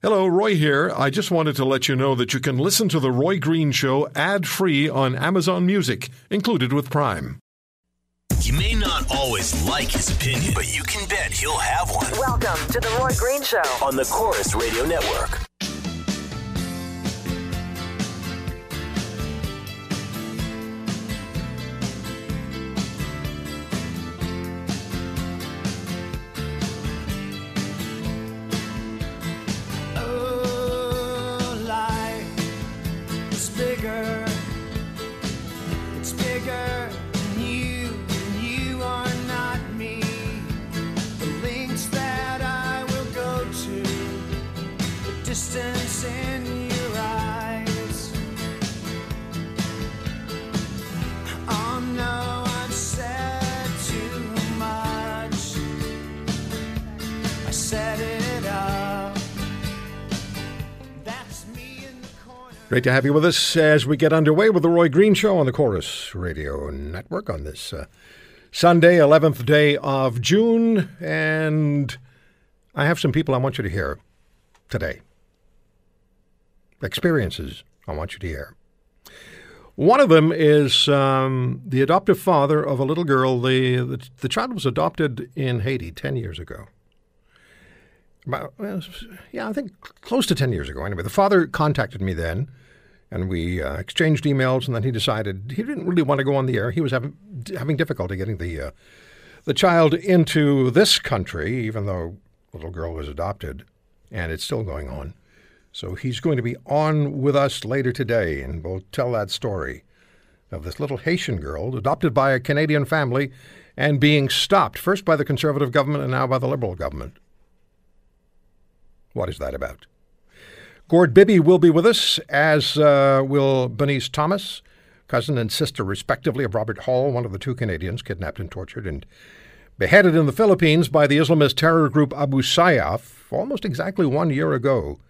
Hello, Roy here. I just wanted to let you know that you can listen to The Roy Green Show ad free on Amazon Music, included with Prime. You may not always like his opinion, but you can bet he'll have one. Welcome to the Roy Green Show. On the Corus Radio Network. It's Great to have you with us as we get underway with the Roy Green Show on the Corus Radio Network on this uh, Sunday, 11th day of June. And I have some people I want you to hear today. Experiences I want you to hear. One of them is um, the adoptive father of a little girl. The, the, the child was adopted in Haiti 10 years ago. About, yeah, I think close to 10 years ago. Anyway, the father contacted me then, and we uh, exchanged emails, and then he decided he didn't really want to go on the air. He was having, having difficulty getting the, uh, the child into this country, even though the little girl was adopted, and it's still going on. So he's going to be on with us later today, and we'll tell that story of this little Haitian girl adopted by a Canadian family and being stopped first by the Conservative government and now by the Liberal government. What is that about? Gord Bibby will be with us, as uh, will Bernice Thomas, cousin and sister, respectively, of Robert Hall, one of the two Canadians kidnapped and tortured and beheaded in the Philippines by the Islamist terror group Abu Sayyaf almost exactly one year ago.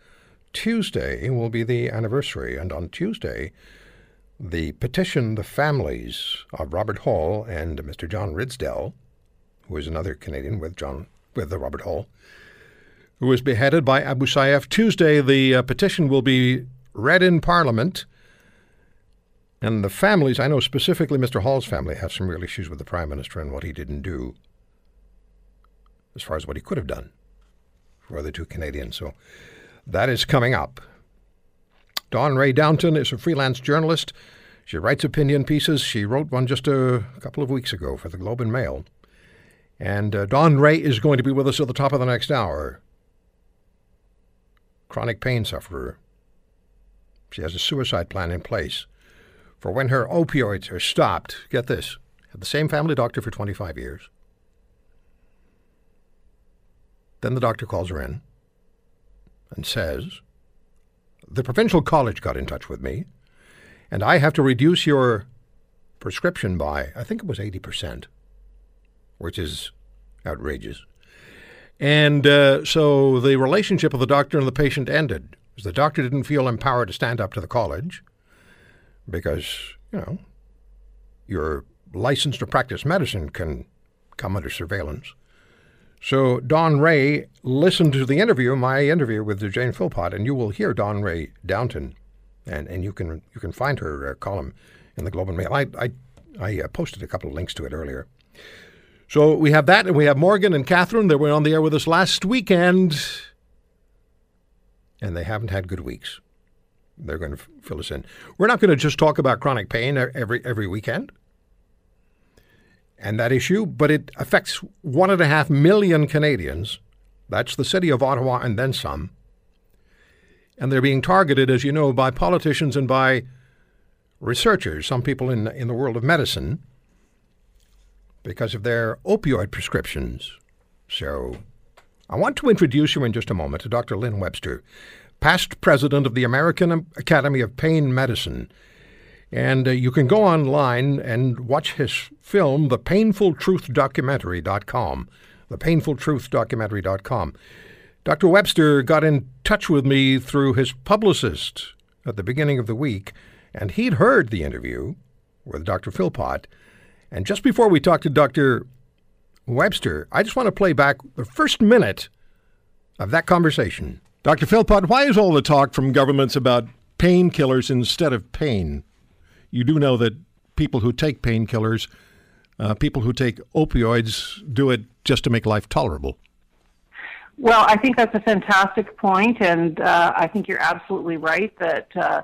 Tuesday will be the anniversary, and on Tuesday, the petition the families of Robert Hall and Mr. John Ridsdel, who is another Canadian with John with the Robert Hall, who was beheaded by Abu Sayyaf. Tuesday, the uh, petition will be read in Parliament. And the families, I know specifically Mr. Hall's family, have some real issues with the Prime Minister and what he didn't do as far as what he could have done for the two Canadians. So that is coming up. Dawn Ray Downton is a freelance journalist. She writes opinion pieces. She wrote one just a couple of weeks ago for the Globe and Mail. And uh, Dawn Ray is going to be with us at the top of the next hour chronic pain sufferer. She has a suicide plan in place for when her opioids are stopped. Get this had the same family doctor for 25 years. Then the doctor calls her in and says, The provincial college got in touch with me, and I have to reduce your prescription by, I think it was 80%, which is outrageous. And uh, so the relationship of the doctor and the patient ended. Because the doctor didn't feel empowered to stand up to the college because, you know, your license to practice medicine can come under surveillance. So Don Ray listened to the interview, my interview with Jane Philpott, and you will hear Don Ray Downton, and, and you can you can find her uh, column in the Globe and Mail. I I, I uh, posted a couple of links to it earlier. So we have that, and we have Morgan and Catherine. They were on the air with us last weekend, and they haven't had good weeks. They're going to fill us in. We're not going to just talk about chronic pain every every weekend and that issue, but it affects one and a half million Canadians. That's the city of Ottawa and then some. And they're being targeted, as you know, by politicians and by researchers, some people in, in the world of medicine, because of their opioid prescriptions. So I want to introduce you in just a moment to Dr. Lynn Webster, past president of the American Academy of Pain Medicine. And uh, you can go online and watch his film, The Painful Truth Documentary.com. The Painful Truth Documentary.com. Dr. Webster got in touch with me through his publicist at the beginning of the week, and he'd heard the interview with Dr. Philpott. And just before we talk to Dr. Webster, I just want to play back the first minute of that conversation Dr. Philpott, why is all the talk from governments about painkillers instead of pain? You do know that people who take painkillers, uh, people who take opioids, do it just to make life tolerable. Well, I think that's a fantastic point, and uh, I think you're absolutely right that uh,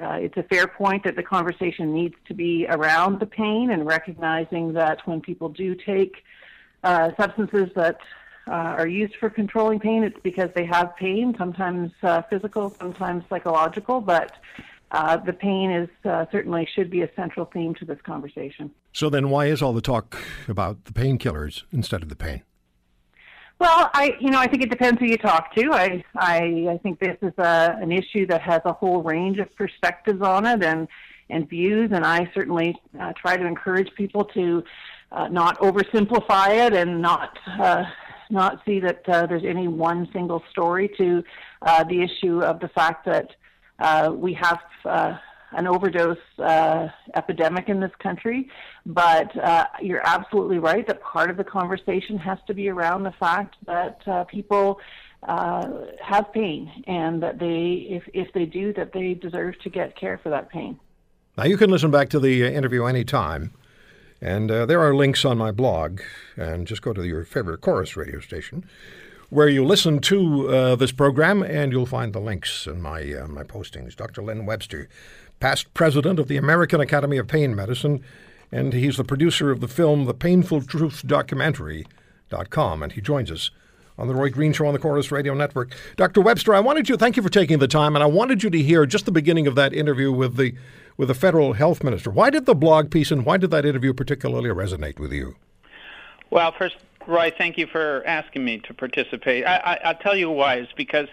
uh, it's a fair point that the conversation needs to be around the pain and recognizing that when people do take uh, substances that uh, are used for controlling pain, it's because they have pain, sometimes uh, physical, sometimes psychological, but uh, the pain is uh, certainly should be a central theme to this conversation. So then, why is all the talk about the painkillers instead of the pain? Well, I you know I think it depends who you talk to. I I, I think this is a, an issue that has a whole range of perspectives on it and and views, and I certainly uh, try to encourage people to uh, not oversimplify it and not uh, not see that uh, there's any one single story to uh, the issue of the fact that uh, we have uh, an overdose uh, epidemic in this country. But uh, you're absolutely right that part of the conversation has to be around the fact that uh, people uh, have pain and that they, if, if they do, that they deserve to get care for that pain. Now, you can listen back to the uh, interview anytime. And uh, there are links on my blog. And just go to your favorite Corus radio station where you listen to uh, this program, and you'll find the links in my, uh, my postings. Dr. Lynn Webster, past president of the American Academy of Pain Medicine, and he's the producer of the film The Painful Truth Documentary.com, and he joins us on the Roy Green Show on the Corus Radio Network. Dr. Webster, I wanted you thank you for taking the time, and I wanted you to hear just the beginning of that interview with the with the federal health minister. Why did the blog piece and why did that interview particularly resonate with you? Well, first, Roy, thank you for asking me to participate. I, I, I'll tell you why. It's because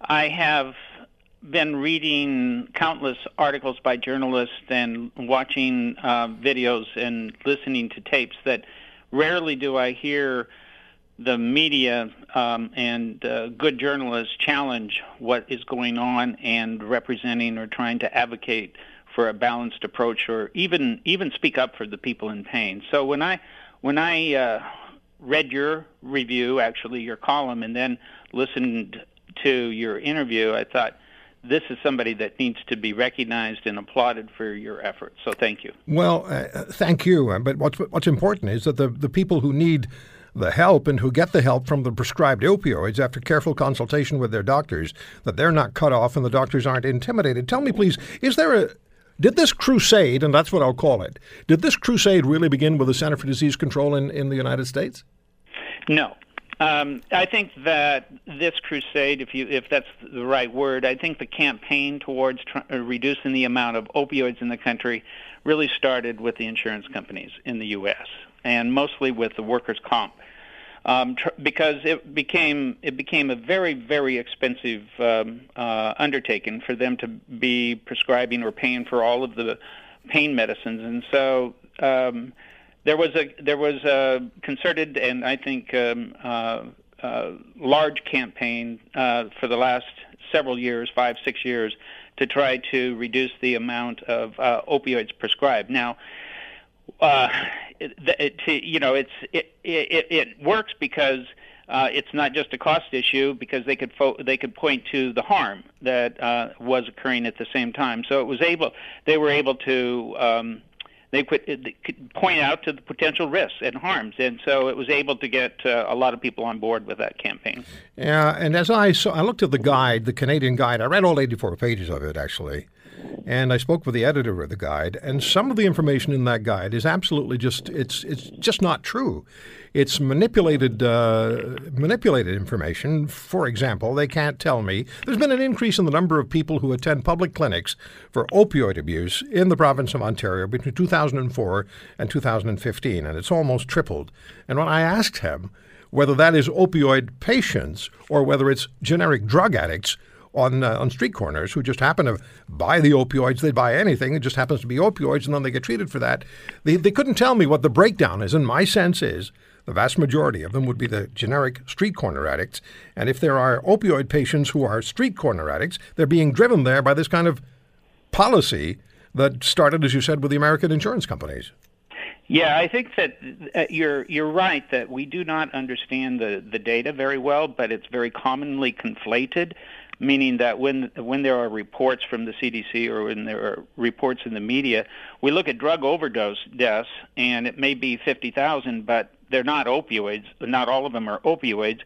I have been reading countless articles by journalists and watching uh, videos and listening to tapes that rarely do I hear the media um, and uh, good journalists challenge what is going on and representing or trying to advocate for a balanced approach or even even speak up for the people in pain. So when I when I uh, read your review, actually your column, and then listened to your interview, I thought this is somebody that needs to be recognized and applauded for your efforts. So thank you. Well, uh, thank you. But what's what's important is that the the people who need the help and who get the help from the prescribed opioids after careful consultation with their doctors that they're not cut off and the doctors aren't intimidated. Tell me, please, is there a did this crusade, and that's what I'll call it, did this crusade really begin with the Center for Disease Control in, in the United States? No. Um, I think that this crusade, if you if that's the right word, I think the campaign towards tr- uh, reducing the amount of opioids in the country really started with the insurance companies in the U.S. and mostly with the workers' comp, um, tr- because it became it became a very very expensive um, uh, undertaking for them to be prescribing or paying for all of the pain medicines, and so. Um, there was a there was a concerted and I think um, uh, uh, large campaign uh, for the last several years, five six years, to try to reduce the amount of uh, opioids prescribed. Now, uh, it, it, you know, it's it, it it works because. Uh, it's not just a cost issue because they could fo- they could point to the harm that uh, was occurring at the same time. So it was able they were able to um, they could, could point out to the potential risks and harms, and so it was able to get uh, a lot of people on board with that campaign. Yeah, and as I saw, I looked at the guide, the Canadian guide. I read all 84 pages of it actually, and I spoke with the editor of the guide. And some of the information in that guide is absolutely just it's it's just not true. It's manipulated uh, manipulated information. For example, they can't tell me there's been an increase in the number of people who attend public clinics for opioid abuse in the province of Ontario between 2004 and 2015, and it's almost tripled. And when I asked him whether that is opioid patients or whether it's generic drug addicts on uh, on street corners who just happen to buy the opioids. They buy anything. It just happens to be opioids, and then they get treated for that. They they couldn't tell me what the breakdown is. And my sense is the vast majority of them would be the generic street corner addicts. And if there are opioid patients who are street corner addicts, they're being driven there by this kind of policy that started, as you said, with the American insurance companies. Yeah, I think that uh, you're you're right that we do not understand the, the data very well, but it's very commonly conflated, meaning that when when there are reports from the CDC or when there are reports in the media, we look at drug overdose deaths and it may be 50,000, but they're not opioids. Not all of them are opioids,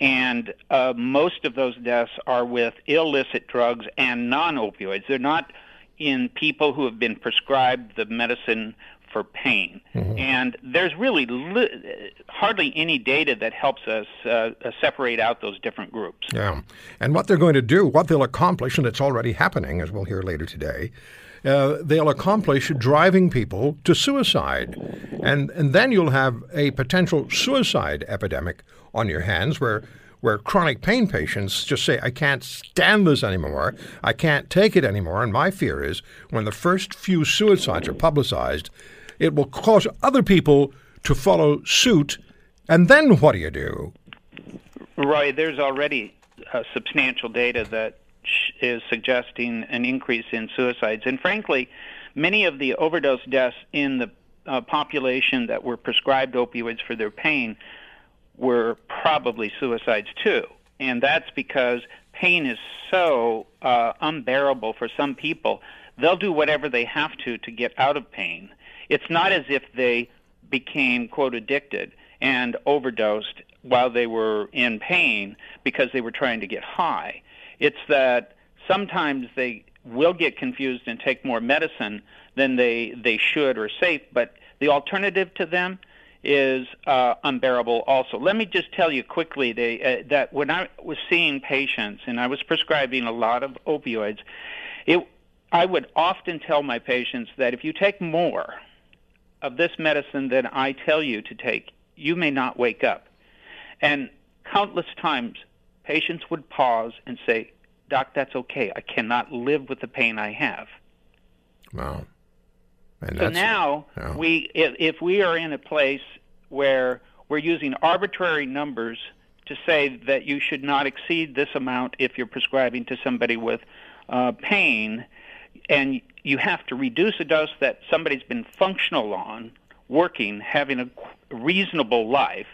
and uh, most of those deaths are with illicit drugs and non-opioids. They're not in people who have been prescribed the medicine for pain. And there's really li- hardly any data that helps us uh, separate out those different groups. Yeah. And what they're going to do, what they'll accomplish, and it's already happening, as we'll hear later today, uh, they'll accomplish driving people to suicide. And, and then you'll have a potential suicide epidemic on your hands where, where chronic pain patients just say, I can't stand this anymore. I can't take it anymore. And my fear is when the first few suicides are publicized, it will cause other people to follow suit. And then what do you do? Right. there's already uh, substantial data that is suggesting an increase in suicides. And frankly, many of the overdose deaths in the uh, population that were prescribed opioids for their pain were probably suicides too. And that's because pain is so uh, unbearable for some people, they'll do whatever they have to to get out of pain. It's not as if they became, quote, addicted and overdosed while they were in pain because they were trying to get high. It's that sometimes they will get confused and take more medicine than they, they should or safe, but the alternative to them is uh, unbearable also. Let me just tell you quickly they, uh, that when I was seeing patients and I was prescribing a lot of opioids, it, I would often tell my patients that if you take more of this medicine that I tell you to take, you may not wake up. And countless times, patients would pause and say, Doc, that's okay. I cannot live with the pain I have. Wow. And So now yeah. we, if, if we are in a place where we're using arbitrary numbers to say that you should not exceed this amount if you're prescribing to somebody with uh, pain, and you have to reduce a dose that somebody's been functional on, working, having a reasonable life,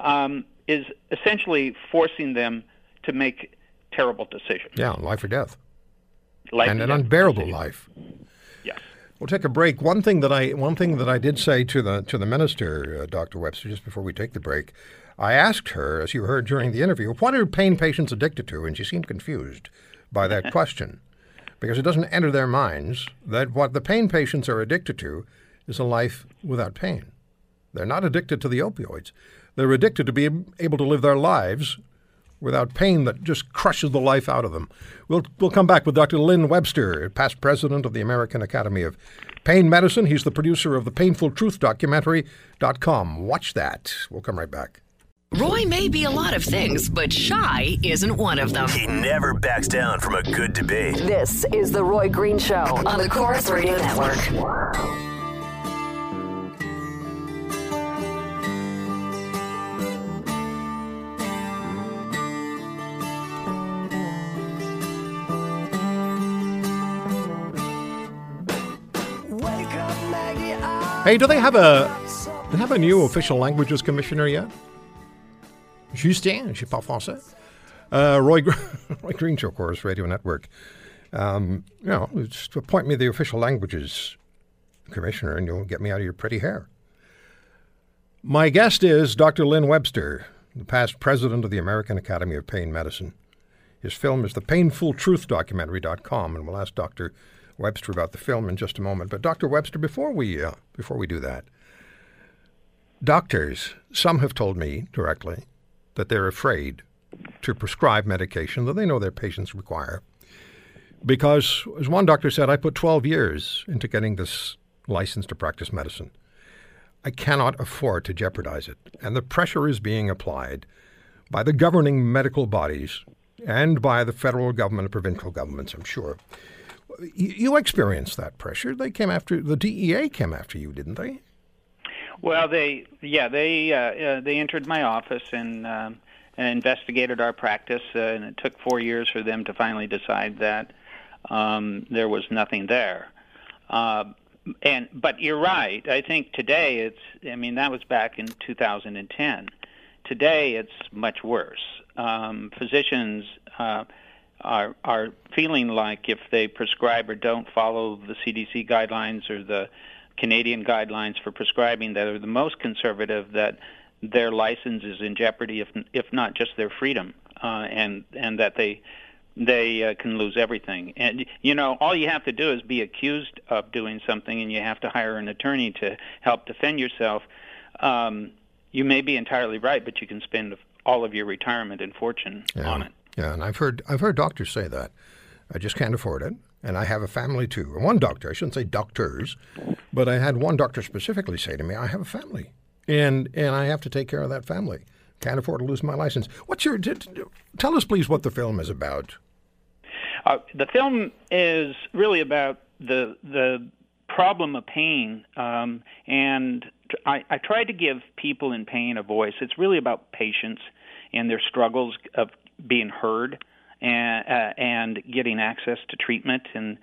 um, is essentially forcing them to make terrible decisions. Yeah, life or death. Life and an unbearable decisions. life. Yes. We'll take a break. One thing that I one thing that I did say to the to the minister, uh, Dr. Webster, just before we take the break, I asked her, as you heard during the interview, what are pain patients addicted to, and she seemed confused by that question, because it doesn't enter their minds that what the pain patients are addicted to is a life without pain. They're not addicted to the opioids. They're addicted to being able to live their lives without pain that just crushes the life out of them. We'll, we'll come back with Dr. Lynn Webster, past president of the American Academy of Pain Medicine. He's the producer of the Painful Truth documentary.com. Watch that. We'll come right back. Roy may be a lot of things, but shy isn't one of them. He never backs down from a good debate. This is The Roy Green Show. On the Corus Radio Network. Wake up, Maggie. I Hey, do they have a do they have a new official languages commissioner yet? Justin, je parle français. Uh, Roy, Gr- Roy Green Show, Corus Radio Network. Um, you know, just appoint me the official languages commissioner, and you'll get me out of your pretty hair. My guest is Dr. Lynn Webster, the past president of the American Academy of Pain Medicine. His film is the Painful Truth documentary.com, and we'll ask Dr. Webster about the film in just a moment. But Dr. Webster, before we uh, before we do that, doctors, some have told me directly that they're afraid to prescribe medication that they know their patients require. Because, as one doctor said, I put 12 years into getting this license to practice medicine. I cannot afford to jeopardize it. And the pressure is being applied by the governing medical bodies and by the federal government and provincial governments, I'm sure. You, experienced that pressure. They came after, the DEA came after you, didn't they? Well, they yeah they uh, uh, they entered my office and, um, and investigated our practice, uh, and it took four years for them to finally decide that um, there was nothing there. Uh, and but you're right. I think today it's. I mean, that was back in 2010. Today it's much worse. Um, physicians uh, are are feeling like if they prescribe or don't follow the CDC guidelines or the Canadian guidelines for prescribing that are the most conservative, that their license is in jeopardy, if if not just their freedom, uh, and and that they they uh, can lose everything. And you know, all you have to do is be accused of doing something, and you have to hire an attorney to help defend yourself. Um, you may be entirely right, but you can spend all of your retirement and fortune Yeah. on it. Yeah, and I've heard I've heard doctors say that. I just can't afford it, and I have a family too. One doctor, I shouldn't say doctors, but I had one doctor specifically say to me, "I have a family, and and I have to take care of that family. Can't afford to lose my license." What's your? Tell us, please, what the film is about. Uh, the film is really about the the problem of pain, um, and I, I tried to give people in pain a voice. It's really about patients and their struggles of being heard and uh, and getting access to treatment and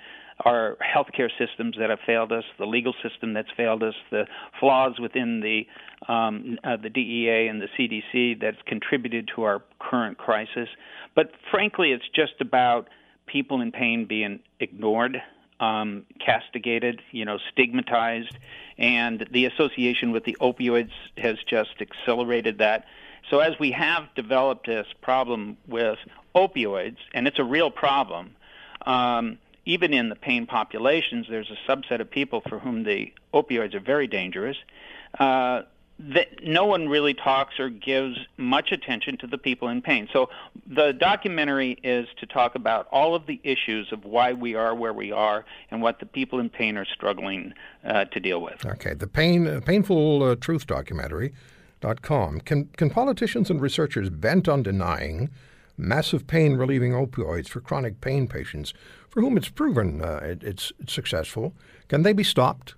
our healthcare systems that have failed us, the legal system that's failed us, the flaws within the um, uh, the DEA and the CDC that's contributed to our current crisis. But frankly, it's just about people in pain being ignored, um, castigated, you know, stigmatized, and the association with the opioids has just accelerated that. So as we have developed this problem with opioids, and it's a real problem, um, even in the pain populations, there's a subset of people for whom the opioids are very dangerous. Uh, that no one really talks or gives much attention to the people in pain. So the documentary is to talk about all of the issues of why we are where we are and what the people in pain are struggling uh, to deal with. Okay, the pain uh, painful uh, truth documentary. Dot com. Can can politicians and researchers bent on denying massive pain relieving opioids for chronic pain patients for whom it's proven uh, it, it's, it's successful? Can they be stopped?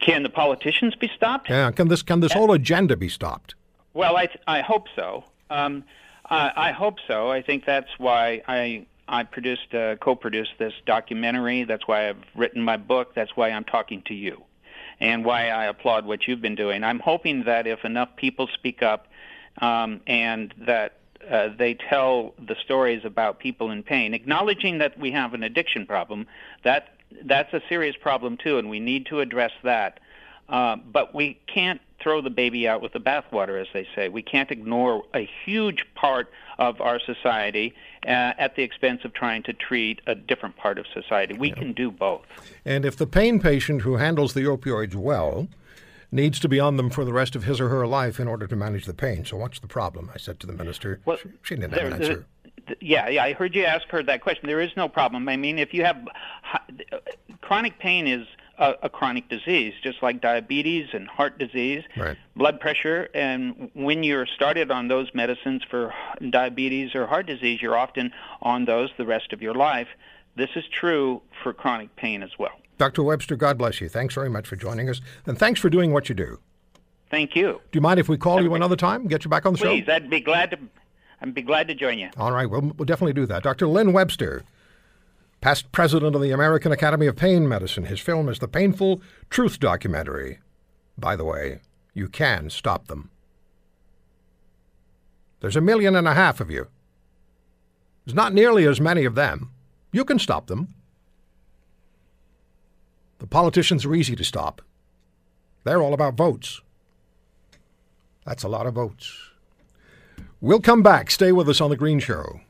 Can the politicians be stopped? Yeah. Can this can this whole agenda be stopped? Well, I, I hope so. Um, I, I hope so. I think that's why I I produced uh, co-produced this documentary. That's why I've written my book. That's why I'm talking to you, and why I applaud what you've been doing. I'm hoping that if enough people speak up, um, and that uh, they tell the stories about people in pain, acknowledging that we have an addiction problem, that that's a serious problem too, and we need to address that. Uh, but we can't throw the baby out with the bathwater, as they say. We can't ignore a huge part of our society uh, at the expense of trying to treat a different part of society. We can do both. And if the pain patient who handles the opioids well needs to be on them for the rest of his or her life in order to manage the pain, so what's the problem? I said to the minister. Well, she, she didn't have an answer. yeah, yeah, I heard you ask her that question. There is no problem. I mean, if you have chronic pain is a, a chronic disease, just like diabetes and heart disease, Right. blood pressure, and when you're started on those medicines for diabetes or heart disease, you're often on those the rest of your life. This is true for chronic pain as well. Dr. Webster, God bless you. Thanks very much for joining us, and thanks for doing what you do. Thank you. Do you mind if we call you another time, get you back on the Please, show? Please, I'd be glad to. I'd be glad to join you. All right, we'll, we'll definitely do that. Dr. Lynn Webster, past president of the American Academy of Pain Medicine. His film is the Painful Truth documentary. By the way, you can stop them. There's a million and a half of you. There's not nearly as many of them. You can stop them. The politicians are easy to stop. They're all about votes. That's a lot of votes. We'll come back. Stay with us on The Green Show.